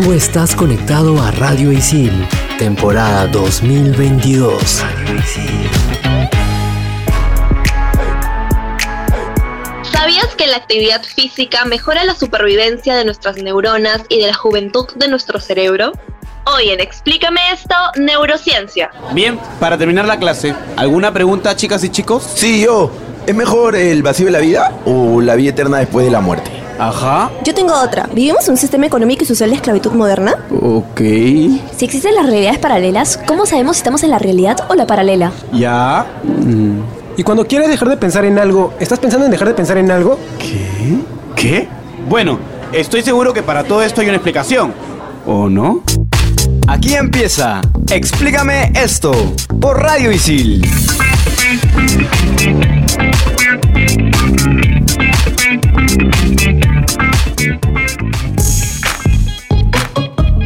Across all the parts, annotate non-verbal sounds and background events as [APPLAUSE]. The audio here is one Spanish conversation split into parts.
Tú estás conectado a Radio Isil, temporada 2022. ¿Sabías que la actividad física mejora la supervivencia de nuestras neuronas y de la juventud de nuestro cerebro? Hoy en Explícame esto, neurociencia. Bien, para terminar la clase, ¿alguna pregunta, chicas y chicos? Sí, yo. ¿Es mejor el vacío de la vida o la vida eterna después de la muerte? Ajá. Yo tengo otra. ¿Vivimos en un sistema económico y social de esclavitud moderna? Ok. Si existen las realidades paralelas, ¿cómo sabemos si estamos en la realidad o la paralela? Ya. Mm. Y cuando quieres dejar de pensar en algo, ¿estás pensando en dejar de pensar en algo? ¿Qué? ¿Qué? Bueno, estoy seguro que para todo esto hay una explicación. ¿O no? Aquí empieza. Explícame esto por Radio Isil.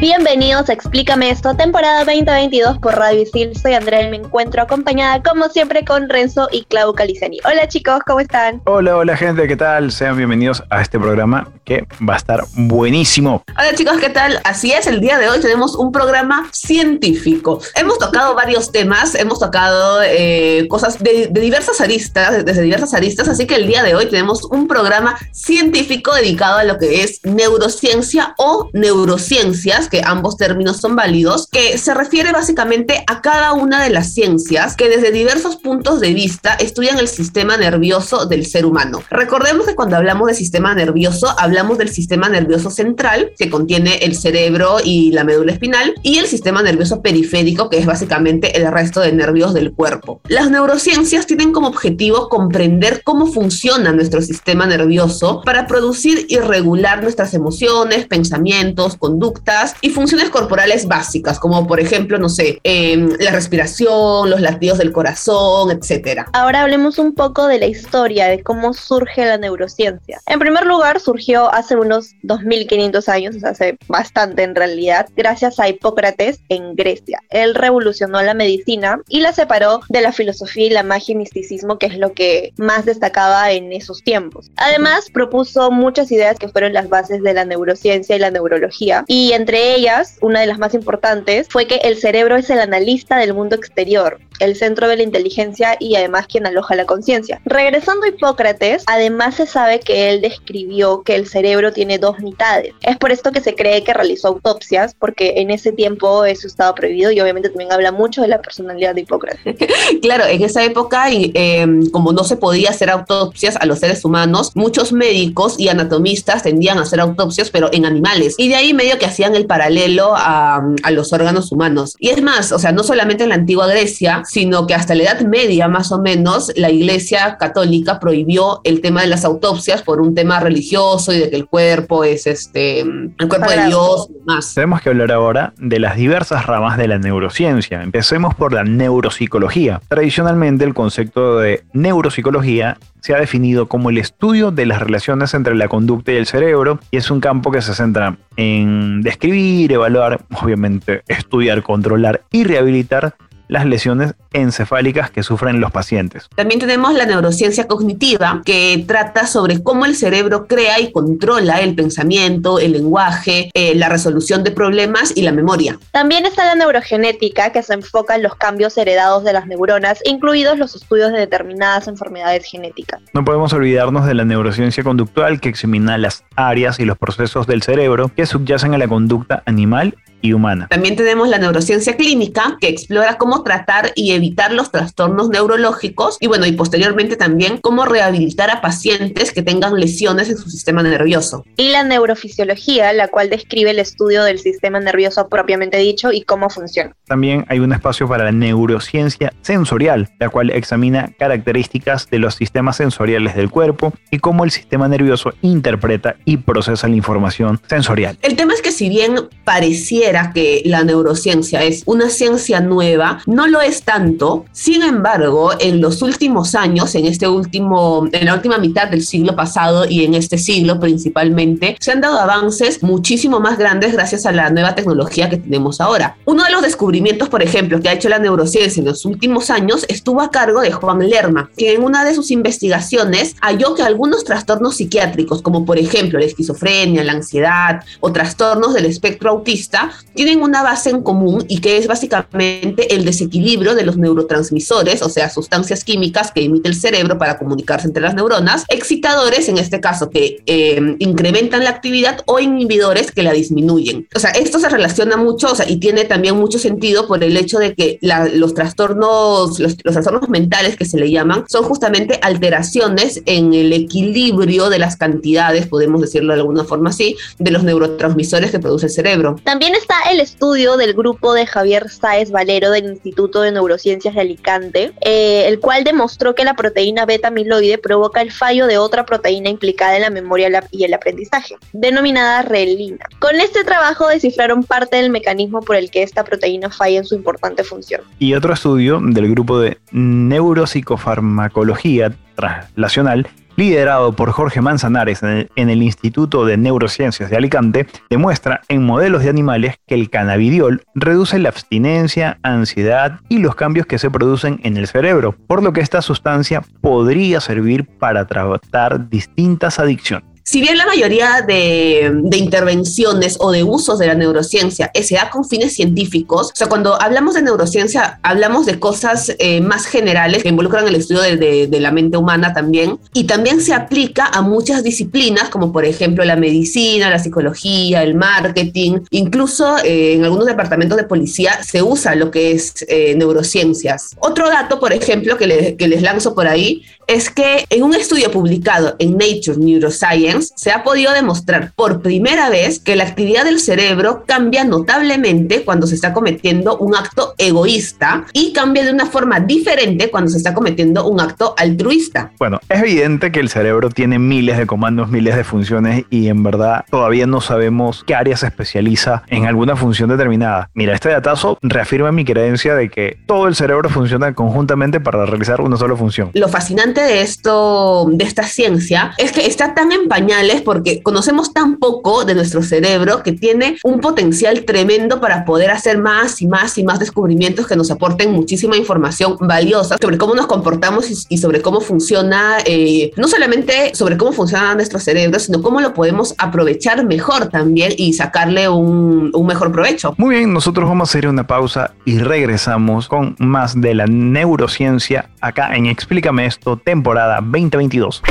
Bienvenidos a Explícame esto, temporada 2022 por Radio Isil. Soy Andrea y me encuentro acompañada, como siempre, con Renzo y Clau Calizani. Hola chicos, ¿cómo están? Hola, hola gente, ¿qué tal? Sean bienvenidos a este programa que va a estar buenísimo. Hola chicos, ¿qué tal? Así es, el día de hoy tenemos un programa científico. Hemos tocado varios temas, hemos tocado eh, cosas de, de diversas aristas, desde diversas aristas, así que el día de hoy tenemos un programa científico dedicado a lo que es neurociencia o neurociencias que ambos términos son válidos, que se refiere básicamente a cada una de las ciencias que desde diversos puntos de vista estudian el sistema nervioso del ser humano. Recordemos que cuando hablamos de sistema nervioso, hablamos del sistema nervioso central, que contiene el cerebro y la médula espinal, y el sistema nervioso periférico, que es básicamente el resto de nervios del cuerpo. Las neurociencias tienen como objetivo comprender cómo funciona nuestro sistema nervioso para producir y regular nuestras emociones, pensamientos, conductas y funciones corporales básicas, como por ejemplo, no sé, eh, la respiración, los latidos del corazón, etcétera. Ahora hablemos un poco de la historia de cómo surge la neurociencia. En primer lugar, surgió hace unos 2500 años, o sea, hace bastante en realidad, gracias a Hipócrates en Grecia. Él revolucionó la medicina y la separó de la filosofía y la magia y misticismo, que es lo que más destacaba en esos tiempos. Además, propuso muchas ideas que fueron las bases de la neurociencia y la neurología, y entre ellas, una de las más importantes, fue que el cerebro es el analista del mundo exterior, el centro de la inteligencia y además quien aloja la conciencia. Regresando a Hipócrates, además se sabe que él describió que el cerebro tiene dos mitades. Es por esto que se cree que realizó autopsias, porque en ese tiempo eso estaba prohibido y obviamente también habla mucho de la personalidad de Hipócrates. [LAUGHS] claro, en esa época, eh, como no se podía hacer autopsias a los seres humanos, muchos médicos y anatomistas tendían a hacer autopsias, pero en animales. Y de ahí medio que hacían el paralelo a, a los órganos humanos. Y es más, o sea, no solamente en la antigua Grecia, sino que hasta la Edad Media, más o menos, la Iglesia Católica prohibió el tema de las autopsias por un tema religioso y de que el cuerpo es este el cuerpo de Dios y más. Tenemos que hablar ahora de las diversas ramas de la neurociencia. Empecemos por la neuropsicología. Tradicionalmente el concepto de neuropsicología se ha definido como el estudio de las relaciones entre la conducta y el cerebro y es un campo que se centra en describir, evaluar, obviamente estudiar, controlar y rehabilitar las lesiones encefálicas que sufren los pacientes. También tenemos la neurociencia cognitiva, que trata sobre cómo el cerebro crea y controla el pensamiento, el lenguaje, eh, la resolución de problemas y la memoria. También está la neurogenética, que se enfoca en los cambios heredados de las neuronas, incluidos los estudios de determinadas enfermedades genéticas. No podemos olvidarnos de la neurociencia conductual, que examina las áreas y los procesos del cerebro que subyacen a la conducta animal y humana. También tenemos la neurociencia clínica, que explora cómo tratar y evitar los trastornos neurológicos y bueno, y posteriormente también cómo rehabilitar a pacientes que tengan lesiones en su sistema nervioso. Y la neurofisiología, la cual describe el estudio del sistema nervioso propiamente dicho y cómo funciona. También hay un espacio para la neurociencia sensorial, la cual examina características de los sistemas sensoriales del cuerpo y cómo el sistema nervioso interpreta y procesa la información sensorial. El tema es que si bien pareciera que la neurociencia es una ciencia nueva, no lo es tanto. Sin embargo, en los últimos años, en este último, en la última mitad del siglo pasado y en este siglo principalmente, se han dado avances muchísimo más grandes gracias a la nueva tecnología que tenemos ahora. Uno de los descubrimientos, por ejemplo, que ha hecho la neurociencia en los últimos años estuvo a cargo de Juan Lerma, que en una de sus investigaciones halló que algunos trastornos psiquiátricos, como por ejemplo la esquizofrenia, la ansiedad o trastornos del espectro autista, tienen una base en común y que es básicamente el desequilibrio de los neurotransmisores, o sea, sustancias químicas que emite el cerebro para comunicarse entre las neuronas, excitadores, en este caso, que eh, incrementan la actividad o inhibidores que la disminuyen. O sea, esto se relaciona mucho o sea, y tiene también mucho sentido por el hecho de que los trastornos, los trastornos mentales que se le llaman, son justamente alteraciones en el equilibrio de las cantidades, podemos decirlo de alguna forma así, de los neurotransmisores que produce el cerebro. También está el estudio del grupo de Javier Sáez Valero del Instituto de Neurociencias de Alicante, eh, el cual demostró que la proteína beta amiloide provoca el fallo de otra proteína implicada en la memoria y el aprendizaje, denominada relina. Con este trabajo descifraron parte del mecanismo por el que esta proteína falla en su importante función. Y otro estudio del grupo de neuropsicofarmacología translacional liderado por Jorge Manzanares en el, Instituto de Neurociencias de Alicante, demuestra en modelos de animales que el cannabidiol reduce la abstinencia, ansiedad y los cambios que se producen en el cerebro, por lo que esta sustancia podría servir para tratar distintas adicciones. Si bien la mayoría de, intervenciones o de usos de la neurociencia se da con fines científicos, o sea, cuando hablamos de neurociencia, hablamos de cosas eh, más generales que involucran el estudio de, la mente humana también, y también se aplica a muchas disciplinas, como por ejemplo la medicina, la psicología, el marketing, incluso eh, en algunos departamentos de policía se usa lo que es eh, neurociencias. Otro dato, por ejemplo, que, que les lanzo por ahí, es que en un estudio publicado en Nature Neuroscience se ha podido demostrar por primera vez que la actividad del cerebro cambia notablemente cuando se está cometiendo un acto egoísta y cambia de una forma diferente cuando se está cometiendo un acto altruista. Bueno, es evidente que el cerebro tiene miles de comandos, miles de funciones y en verdad todavía no sabemos qué área se especializa en alguna función determinada. Mira, este datazo reafirma mi creencia de que todo el cerebro funciona conjuntamente para realizar una sola función. Lo fascinante de esto, de esta ciencia, es que está tan en pañales porque conocemos tan poco de nuestro cerebro que tiene un potencial tremendo para poder hacer más y más y más descubrimientos que nos aporten muchísima información valiosa sobre cómo nos comportamos y, sobre cómo funciona, eh, no solamente sobre cómo funciona nuestro cerebro, sino cómo lo podemos aprovechar mejor también y sacarle un, un mejor provecho. Muy bien, nosotros vamos a hacer una pausa y regresamos con más de la neurociencia acá en Explícame esto temporada 2022.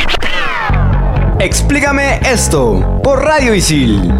Explícame esto por Radio Isil.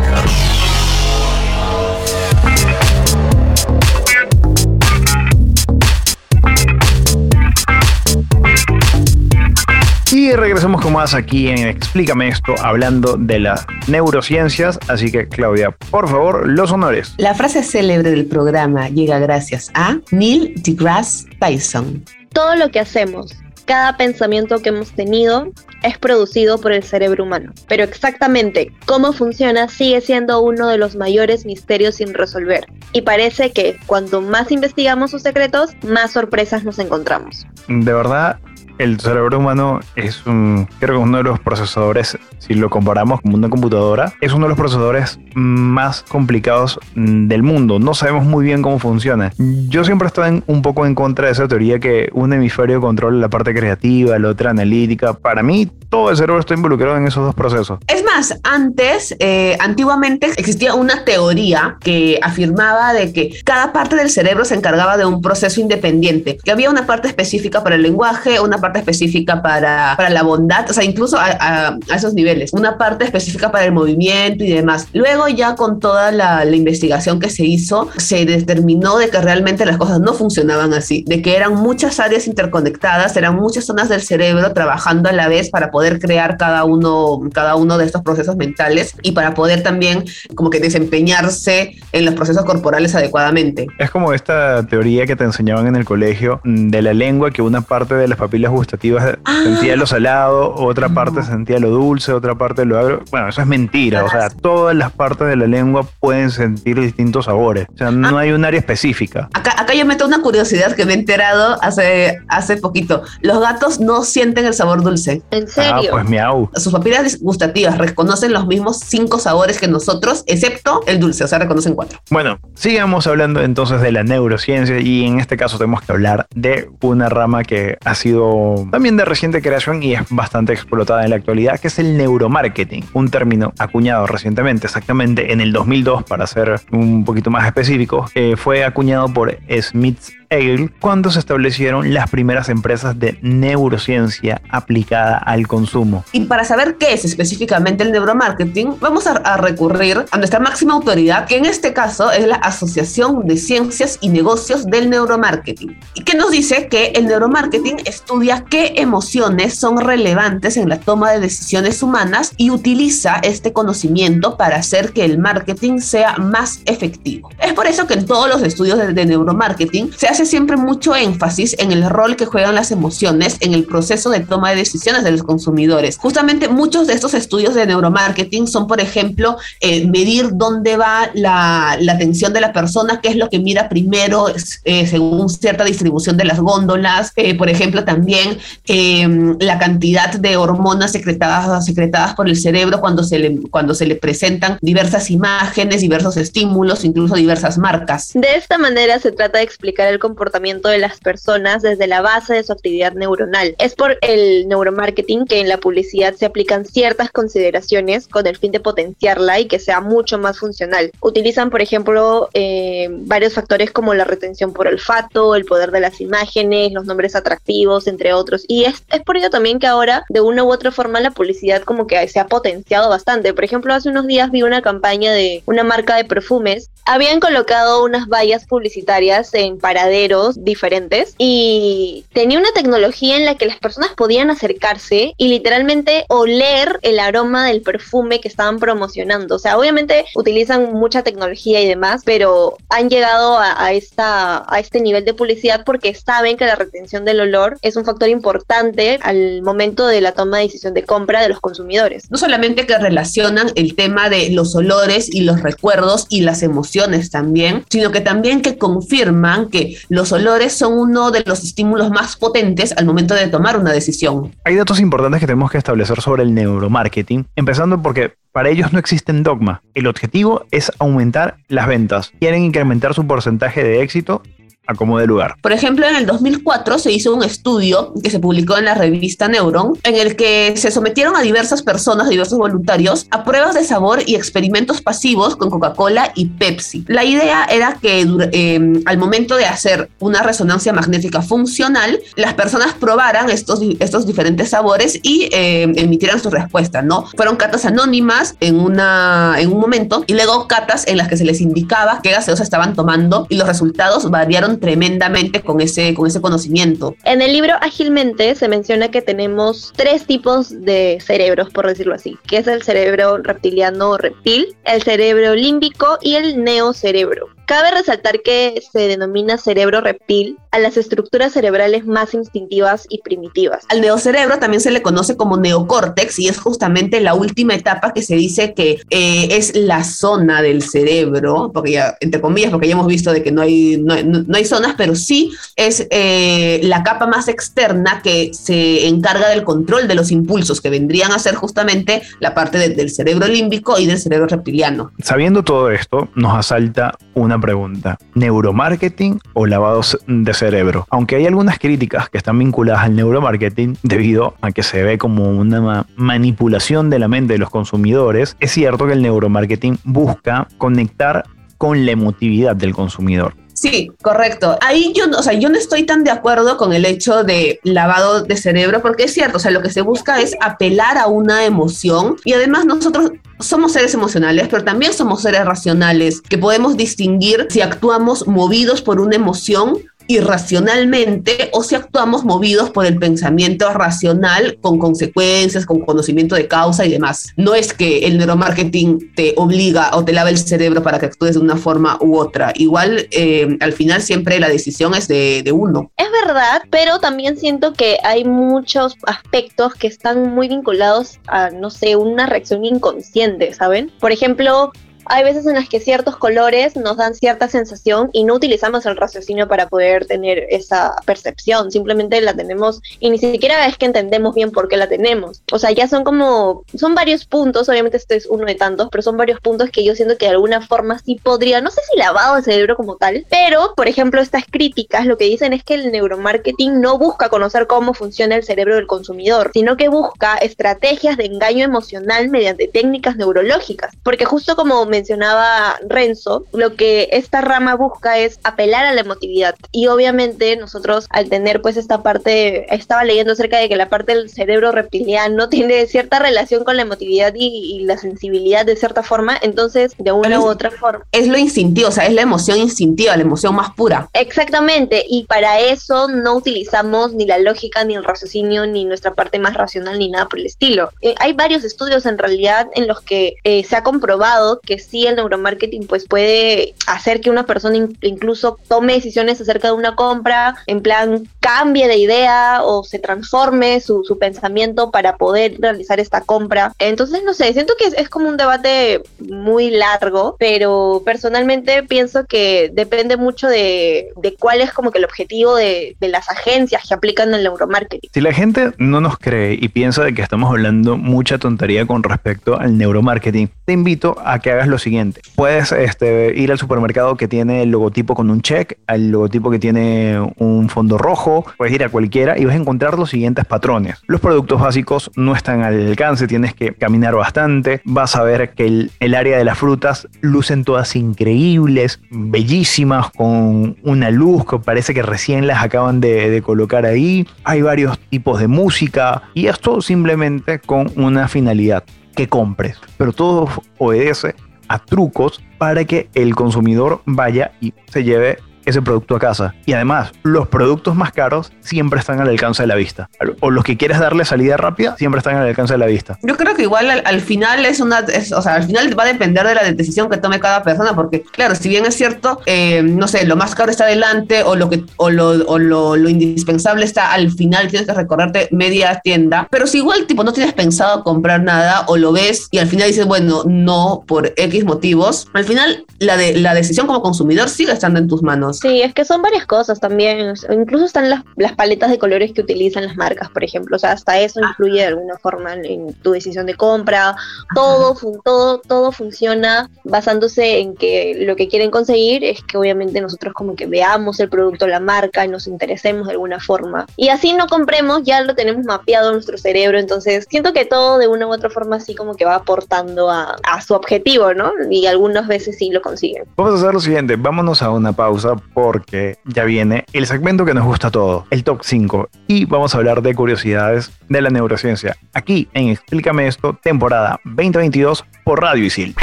Y regresamos con más aquí en Explícame esto, hablando de las neurociencias. Así que, Claudia, por favor, los honores. La frase célebre del programa llega gracias a Neil deGrasse Tyson. Todo lo que hacemos, cada pensamiento que hemos tenido es producido por el cerebro humano. Pero exactamente cómo funciona sigue siendo uno de los mayores misterios sin resolver. Y parece que cuanto más investigamos sus secretos, más sorpresas nos encontramos. De verdad, el cerebro humano es un, creo que uno de los procesadores, si lo comparamos con una computadora, es uno de los procesadores más complicados del mundo. No sabemos muy bien cómo funciona. Yo siempre estoy un poco en contra de esa teoría que un hemisferio controla la parte creativa, la otra analítica. Para mí, todo el cerebro está involucrado en esos dos procesos. Es más, antes, eh, antiguamente existía una teoría que afirmaba de que cada parte del cerebro se encargaba de un proceso independiente, que había una parte específica para el lenguaje, una parte específica para, para la bondad, o sea, incluso a, a, esos niveles, una parte específica para el movimiento y demás. Luego ya con toda la, la investigación que se hizo, se determinó de que realmente las cosas no funcionaban así, de que eran muchas áreas interconectadas, eran muchas zonas del cerebro trabajando a la vez para poder crear cada uno, cada uno de estos procesos mentales y para poder también como que desempeñarse en los procesos corporales adecuadamente. Es como esta teoría que te enseñaban en el colegio mm, de la lengua, que una parte de las papilas gustativas Ah. sentía lo salado, otra parte sentía lo dulce, otra parte lo agrio. Bueno, eso es mentira. O sea, todas las partes de la lengua pueden sentir distintos sabores. O sea, no hay un área específica. Acá, acá yo meto una curiosidad que me he enterado hace, hace poquito. Los gatos no sienten el sabor dulce. ¿En Ah, serio? pues miau. Sus papilas gustativas reconocen los mismos cinco sabores que nosotros, excepto el dulce, o sea, reconocen cuatro. Bueno, sigamos hablando entonces de la neurociencia y en este caso tenemos que hablar de una rama que ha sido también de reciente creación y es bastante explotada en la actualidad, que es el neuromarketing, un término acuñado recientemente, exactamente en el 2002 para ser un poquito más específico, fue acuñado por Smith Ale cuando se establecieron las primeras empresas de neurociencia aplicada al consumo. Y para saber qué es específicamente el neuromarketing, vamos a, a recurrir a nuestra máxima autoridad, que en este caso es la Asociación de Ciencias y Negocios del Neuromarketing, y que nos dice que el neuromarketing estudia qué emociones son relevantes en la toma de decisiones humanas y utiliza este conocimiento para hacer que el marketing sea más efectivo. Es por eso que en todos los estudios de, de neuromarketing se hace siempre mucho énfasis en el rol que juegan las emociones en el proceso de toma de decisiones de los consumidores. Justamente muchos de estos estudios de neuromarketing son, por ejemplo, eh, medir dónde va la, atención de la persona, qué es lo que mira primero eh, según cierta distribución de las góndolas, eh, por ejemplo, también em, la cantidad de hormonas secretadas, secretadas por el cerebro cuando se, le, cuando se le presentan diversas imágenes, diversos estímulos, incluso diversas marcas. De esta manera se trata de explicar el comportamiento de las personas desde la base de su actividad neuronal. Es por el neuromarketing que en la publicidad se aplican ciertas consideraciones con el fin de potenciarla y que sea mucho más funcional. Utilizan, por ejemplo, eh, varios factores como la retención por olfato, el poder de las imágenes, los nombres atractivos, entre otros. Y es, es por ello también que ahora, de una u otra forma, la publicidad como que se ha potenciado bastante. Por ejemplo, hace unos días vi una campaña de una marca de perfumes. Habían colocado unas vallas publicitarias en paraderos diferentes y tenía una tecnología en la que las personas podían acercarse y literalmente oler el aroma del perfume que estaban promocionando. O sea, obviamente utilizan mucha tecnología y demás, pero han llegado a, a, esta, a este nivel de publicidad porque saben que la retención del olor es un factor importante al momento de la toma de decisión de compra de los consumidores. No solamente que relacionan el tema de los olores y los recuerdos y las emociones también, sino que también que confirman que los olores son uno de los estímulos más potentes al momento de tomar una decisión. Hay datos importantes que tenemos que establecer sobre el neuromarketing, empezando porque para ellos no existen dogma. El objetivo es aumentar las ventas. Quieren incrementar su porcentaje de éxito a como de lugar. Por ejemplo, en el 2004 se hizo un estudio que se publicó en la revista Neuron, en el que se sometieron a diversas personas, diversos voluntarios, a pruebas de sabor y experimentos pasivos con Coca-Cola y Pepsi. La idea era que eh, al momento de hacer una resonancia magnética funcional, las personas probaran estos, estos diferentes sabores y eh, emitieran su respuesta, ¿no? Fueron catas anónimas en, una, en un momento y luego catas en las que se les indicaba qué gaseosa estaban tomando y los resultados variaron tremendamente con ese, con ese conocimiento. En el libro Ágilmente se menciona que tenemos tres tipos de cerebros, por decirlo así, que es el cerebro reptiliano reptil, el cerebro límbico y el neocerebro. Cabe resaltar que se denomina cerebro reptil a las estructuras cerebrales más instintivas y primitivas. Al neocerebro también se le conoce como neocórtex y es justamente la última etapa que se dice que eh, es la zona del cerebro, porque ya, entre comillas, porque ya hemos visto de que no hay, no, no, no hay zonas, pero sí es eh, la capa más externa que se encarga del control de los impulsos, que vendrían a ser justamente la parte de, del cerebro límbico y del cerebro reptiliano. Sabiendo todo esto, nos asalta una pregunta. ¿Neuromarketing o lavados de cerebro? Aunque hay algunas críticas que están vinculadas al neuromarketing debido a que se ve como una ma manipulación de la mente de los consumidores, es cierto que el neuromarketing busca conectar con la emotividad del consumidor. Sí, correcto. Ahí yo, o sea, yo no estoy tan de acuerdo con el hecho de lavado de cerebro, porque es cierto, o sea, lo que se busca es apelar a una emoción y además nosotros somos seres emocionales, pero también somos seres racionales, que podemos distinguir si actuamos movidos por una emoción irracionalmente o si actuamos movidos por el pensamiento racional con consecuencias, con conocimiento de causa y demás. No es que el neuromarketing te obliga o te lava el cerebro para que actúes de una forma u otra. Igual, eh, al final siempre la decisión es de, de uno. Es verdad, pero también siento que hay muchos aspectos que están muy vinculados a, no sé, una reacción inconsciente, ¿saben? Por ejemplo, hay veces en las que ciertos colores nos dan cierta sensación y no utilizamos el raciocinio para poder tener esa percepción, simplemente la tenemos y ni siquiera es que entendemos bien por qué la tenemos. O sea, ya son como, son varios puntos, obviamente este es uno de tantos, pero son varios puntos que yo siento que de alguna forma sí podría, no sé si lavado el cerebro como tal, pero por ejemplo estas críticas lo que dicen es que el neuromarketing no busca conocer cómo funciona el cerebro del consumidor, sino que busca estrategias de engaño emocional mediante técnicas neurológicas, porque justo como mencionaba Renzo, lo que esta rama busca es apelar a la emotividad. Y obviamente nosotros al tener pues esta parte, estaba leyendo acerca de que la parte del cerebro reptiliano [LAUGHS] tiene cierta relación con la emotividad y, y la sensibilidad de cierta forma, entonces de una u otra forma. Es lo instintivo, o sea, es la emoción instintiva, la emoción más pura. Exactamente, y para eso no utilizamos ni la lógica, ni el raciocinio, ni nuestra parte más racional, ni nada por el estilo. Eh, hay varios estudios en realidad en los que eh, se ha comprobado que sí el neuromarketing pues puede hacer que una persona in- incluso tome decisiones acerca de una compra, en plan cambie de idea o se transforme su, su pensamiento para poder realizar esta compra. Entonces, no sé, siento que es, es como un debate muy largo, pero personalmente pienso que depende mucho de, de cuál es como que el objetivo de, de las agencias que aplican el neuromarketing. Si la gente no nos cree y piensa de que estamos hablando mucha tontería con respecto al neuromarketing, te invito a que hagas lo siguiente. Puedes este, ir al supermercado que tiene el logotipo con un check, al logotipo que tiene un fondo rojo, puedes ir a cualquiera y vas a encontrar los siguientes patrones. Los productos básicos no están al alcance, tienes que caminar bastante, vas a ver que el, área de las frutas lucen todas increíbles, bellísimas, con una luz que parece que recién las acaban de colocar ahí. Hay varios tipos de música y esto simplemente con una finalidad, que compres. Pero todo obedece a trucos para que el consumidor vaya y se lleve ese producto a casa. Y además, los productos más caros siempre están al alcance de la vista. O los que quieres darle salida rápida siempre están al alcance de la vista. Yo creo que igual al, al final es una, o sea, al final va a depender de la decisión que tome cada persona, porque claro, si bien es cierto, eh, no sé, lo más caro está adelante o lo que o lo, o lo indispensable está al final, tienes que recorrerte media tienda, pero si igual tipo no tienes pensado comprar nada o lo ves y al final dices, bueno, no por X motivos, al final la de la decisión como consumidor sigue estando en tus manos. Sí, es que son varias cosas también. Incluso están las, las paletas de colores que utilizan las marcas, por ejemplo. O sea, hasta eso influye de alguna forma en, en tu decisión de compra. Todo, fun- todo, todo funciona basándose en que lo que quieren conseguir es que obviamente nosotros como que veamos el producto, la marca y nos interesemos de alguna forma. Y así no compremos, ya lo tenemos mapeado en nuestro cerebro. Entonces, siento que todo de una u otra forma así como que va aportando a, a su objetivo, ¿no? Y algunas veces sí lo consiguen. Vamos a hacer lo siguiente, vámonos a una pausa porque ya viene el segmento que nos gusta a todos, el top 5, y vamos a hablar de curiosidades de la neurociencia. Aquí en Explícame esto, temporada 2022 por Radio Isil.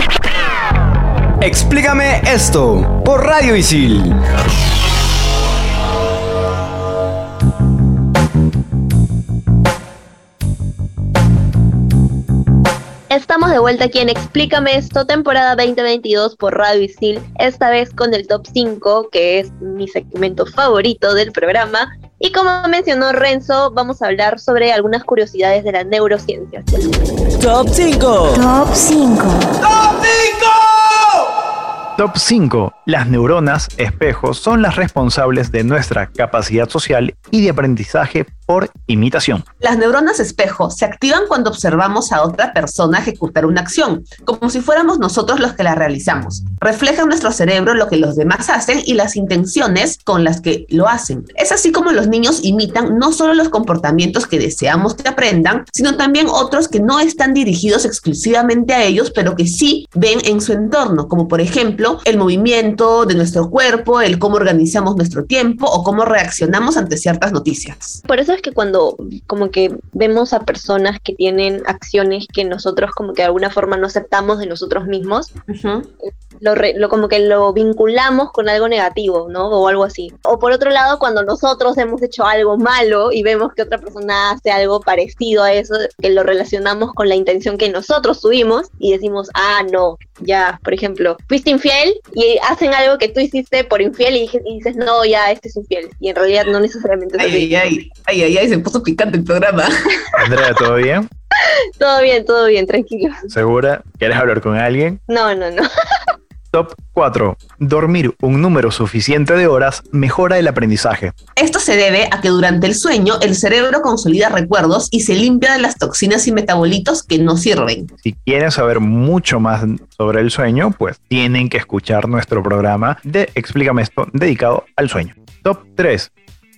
Explícame esto por Radio Isil. Estamos de vuelta aquí en Explícame esto, temporada 2022 por Radio Isil, esta vez con el top 5, que es mi segmento favorito del programa. Y como mencionó Renzo, vamos a hablar sobre algunas curiosidades de la neurociencia. Top 5. Top 5. Top 5. Las neuronas espejos son las responsables de nuestra capacidad social y de aprendizaje por imitación. Las neuronas espejo se activan cuando observamos a otra persona ejecutar una acción, como si fuéramos nosotros los que la realizamos. Refleja en nuestro cerebro lo que los demás hacen y las intenciones con las que lo hacen. Es así como los niños imitan no solo los comportamientos que deseamos que aprendan, sino también otros que no están dirigidos exclusivamente a ellos, pero que sí ven en su entorno, como por ejemplo el movimiento de nuestro cuerpo, el cómo organizamos nuestro tiempo o cómo reaccionamos ante ciertas noticias. Por eso es que cuando como que vemos a personas que tienen acciones que nosotros como que de alguna forma no aceptamos de nosotros mismos, Ujú. lo, re- lo como que lo vinculamos con algo negativo, ¿no? O algo así. O por otro lado, cuando nosotros hemos hecho algo malo y vemos que otra persona hace algo parecido a eso, que lo relacionamos con la intención que nosotros tuvimos y decimos, ah, no, ya, por ejemplo, fuiste infiel y hacen algo que tú hiciste por infiel y, y dices, no, ya, este es infiel. Y en realidad no necesariamente es Ay, así. ay, ay, ay, se puso picante el programa. [LAUGHS] Andrea, ¿todo bien? Todo bien, todo bien, tranquilo. ¿Segura? ¿Quieres hablar con alguien? No, no, no. [LAUGHS] Top 4. Dormir un número suficiente de horas mejora el aprendizaje. Esto se debe a que durante el sueño el cerebro consolida recuerdos y se limpia de las toxinas y metabolitos que no sirven. Si quieren saber mucho más sobre el sueño, pues tienen que escuchar nuestro programa de Explícame esto dedicado al sueño. Top 3.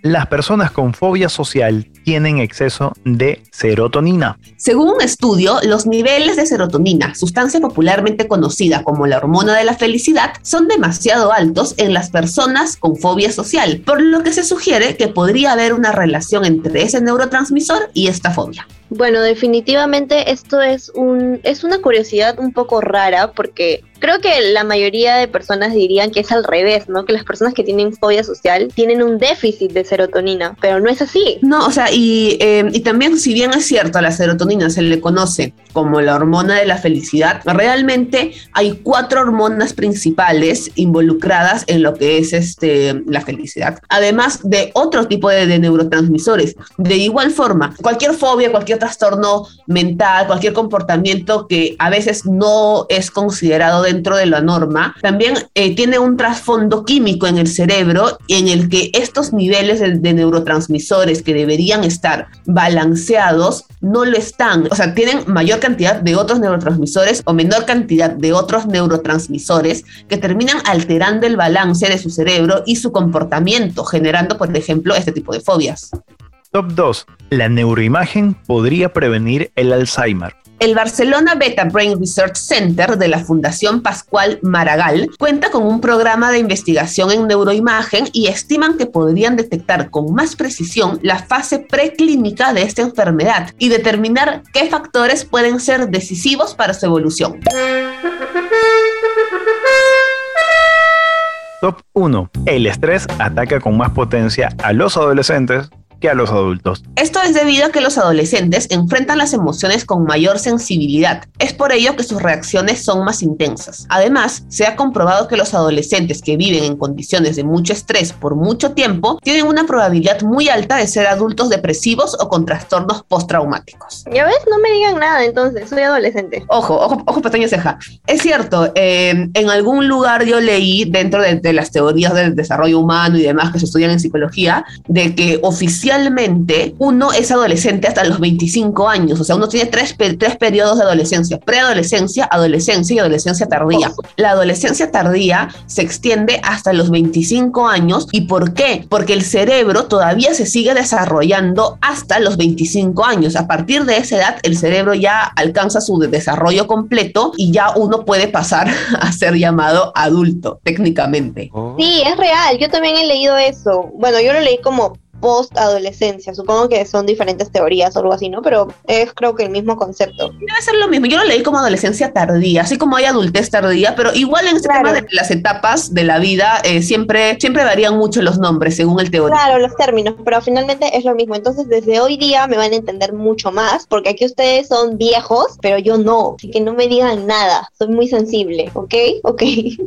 Las personas con fobia social tienen exceso de serotonina. Según un estudio, los niveles de serotonina, sustancia popularmente conocida como la hormona de la felicidad, son demasiado altos en las personas con fobia social, por lo que se sugiere que podría haber una relación entre ese neurotransmisor y esta fobia. Bueno, definitivamente esto es un es una curiosidad un poco rara porque creo que la mayoría de personas dirían que es al revés, ¿no? Que las personas que tienen fobia social tienen un déficit de serotonina, pero no es así. No, o sea, y, eh, y también si bien es cierto, la serotonina se le conoce como la hormona de la felicidad, realmente hay cuatro hormonas principales involucradas en lo que es este, la felicidad, además de otro tipo de, de neurotransmisores. De igual forma, cualquier fobia, cualquier trastorno mental, cualquier comportamiento que a veces no es considerado dentro de la norma, también eh, tiene un trasfondo químico en el cerebro en el que estos niveles de, de neurotransmisores que deberían estar balanceados no lo están. O sea, tienen mayor cantidad de otros neurotransmisores o menor cantidad de otros neurotransmisores que terminan alterando el balance de su cerebro y su comportamiento, generando, por ejemplo, este tipo de fobias. Top 2. La neuroimagen podría prevenir el Alzheimer. El Barcelona Beta Brain Research Center de la Fundación Pascual Maragall cuenta con un programa de investigación en neuroimagen y estiman que podrían detectar con más precisión la fase preclínica de esta enfermedad y determinar qué factores pueden ser decisivos para su evolución. Top 1. El estrés ataca con más potencia a los adolescentes que a los adultos. Esto es debido a que los adolescentes enfrentan las emociones con mayor sensibilidad. Es por ello que sus reacciones son más intensas. Además, se ha comprobado que los adolescentes que viven en condiciones de mucho estrés por mucho tiempo tienen una probabilidad muy alta de ser adultos depresivos o con trastornos postraumáticos. Ya ves, no me digan nada entonces, soy adolescente. Ojo, ojo, ojo, pestaña ceja. Es cierto, eh, en algún lugar yo leí dentro de, de las teorías del desarrollo humano y demás que se estudian en psicología, de que oficialmente uno es adolescente hasta los 25 años, o sea, uno tiene tres, tres periodos de adolescencia, preadolescencia, adolescencia y adolescencia tardía. La adolescencia tardía se extiende hasta los 25 años. ¿Y por qué? Porque el cerebro todavía se sigue desarrollando hasta los 25 años. A partir de esa edad, el cerebro ya alcanza su de- desarrollo completo y ya uno puede pasar [LAUGHS] a ser llamado adulto, técnicamente. Sí, es real, yo también he leído eso. Bueno, yo lo leí como post-adolescencia, supongo que son diferentes teorías o algo así, ¿no? Pero es creo que el mismo concepto. Debe ser lo mismo. Yo lo leí como adolescencia tardía, así como hay adultez tardía, pero igual en este Claro. tema de las etapas de la vida eh, siempre, siempre varían mucho los nombres según el teórico. Claro, los términos, pero finalmente es lo mismo. Entonces, desde hoy día me van a entender mucho más, porque aquí ustedes son viejos, pero yo no. Así que no me digan nada. Soy muy sensible, ¿ok? Ok.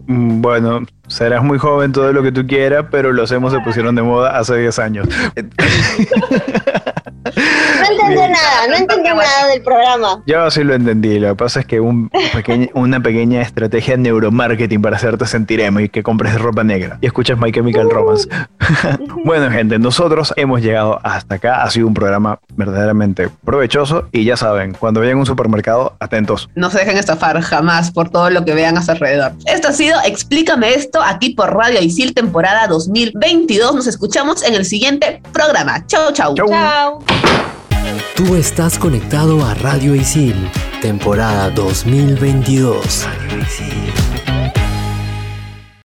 Mm, Bueno, serás muy joven todo lo que tú quieras, pero los hemos se pusieron de moda hace 10 años. [LAUGHS] No entendí nada, no entendí nada del programa. Yo sí lo entendí, lo que pasa es que un pequeño- una pequeña estrategia neuromarketing para hacerte sentir emo y que compres ropa negra y escuchas My Chemical Romance. [LAUGHS] bueno, gente, nosotros hemos llegado hasta acá. Ha sido un programa verdaderamente provechoso y ya saben, cuando vayan a un supermercado, atentos. No se dejen estafar jamás por todo lo que vean a su alrededor. Esto ha sido Explícame esto aquí por Radio Isil temporada 2022. Nos escuchamos en el siguiente programa. Chau, chau. Chau. Chao. Tú estás conectado a Radio Isil, temporada 2022. Radio Isil.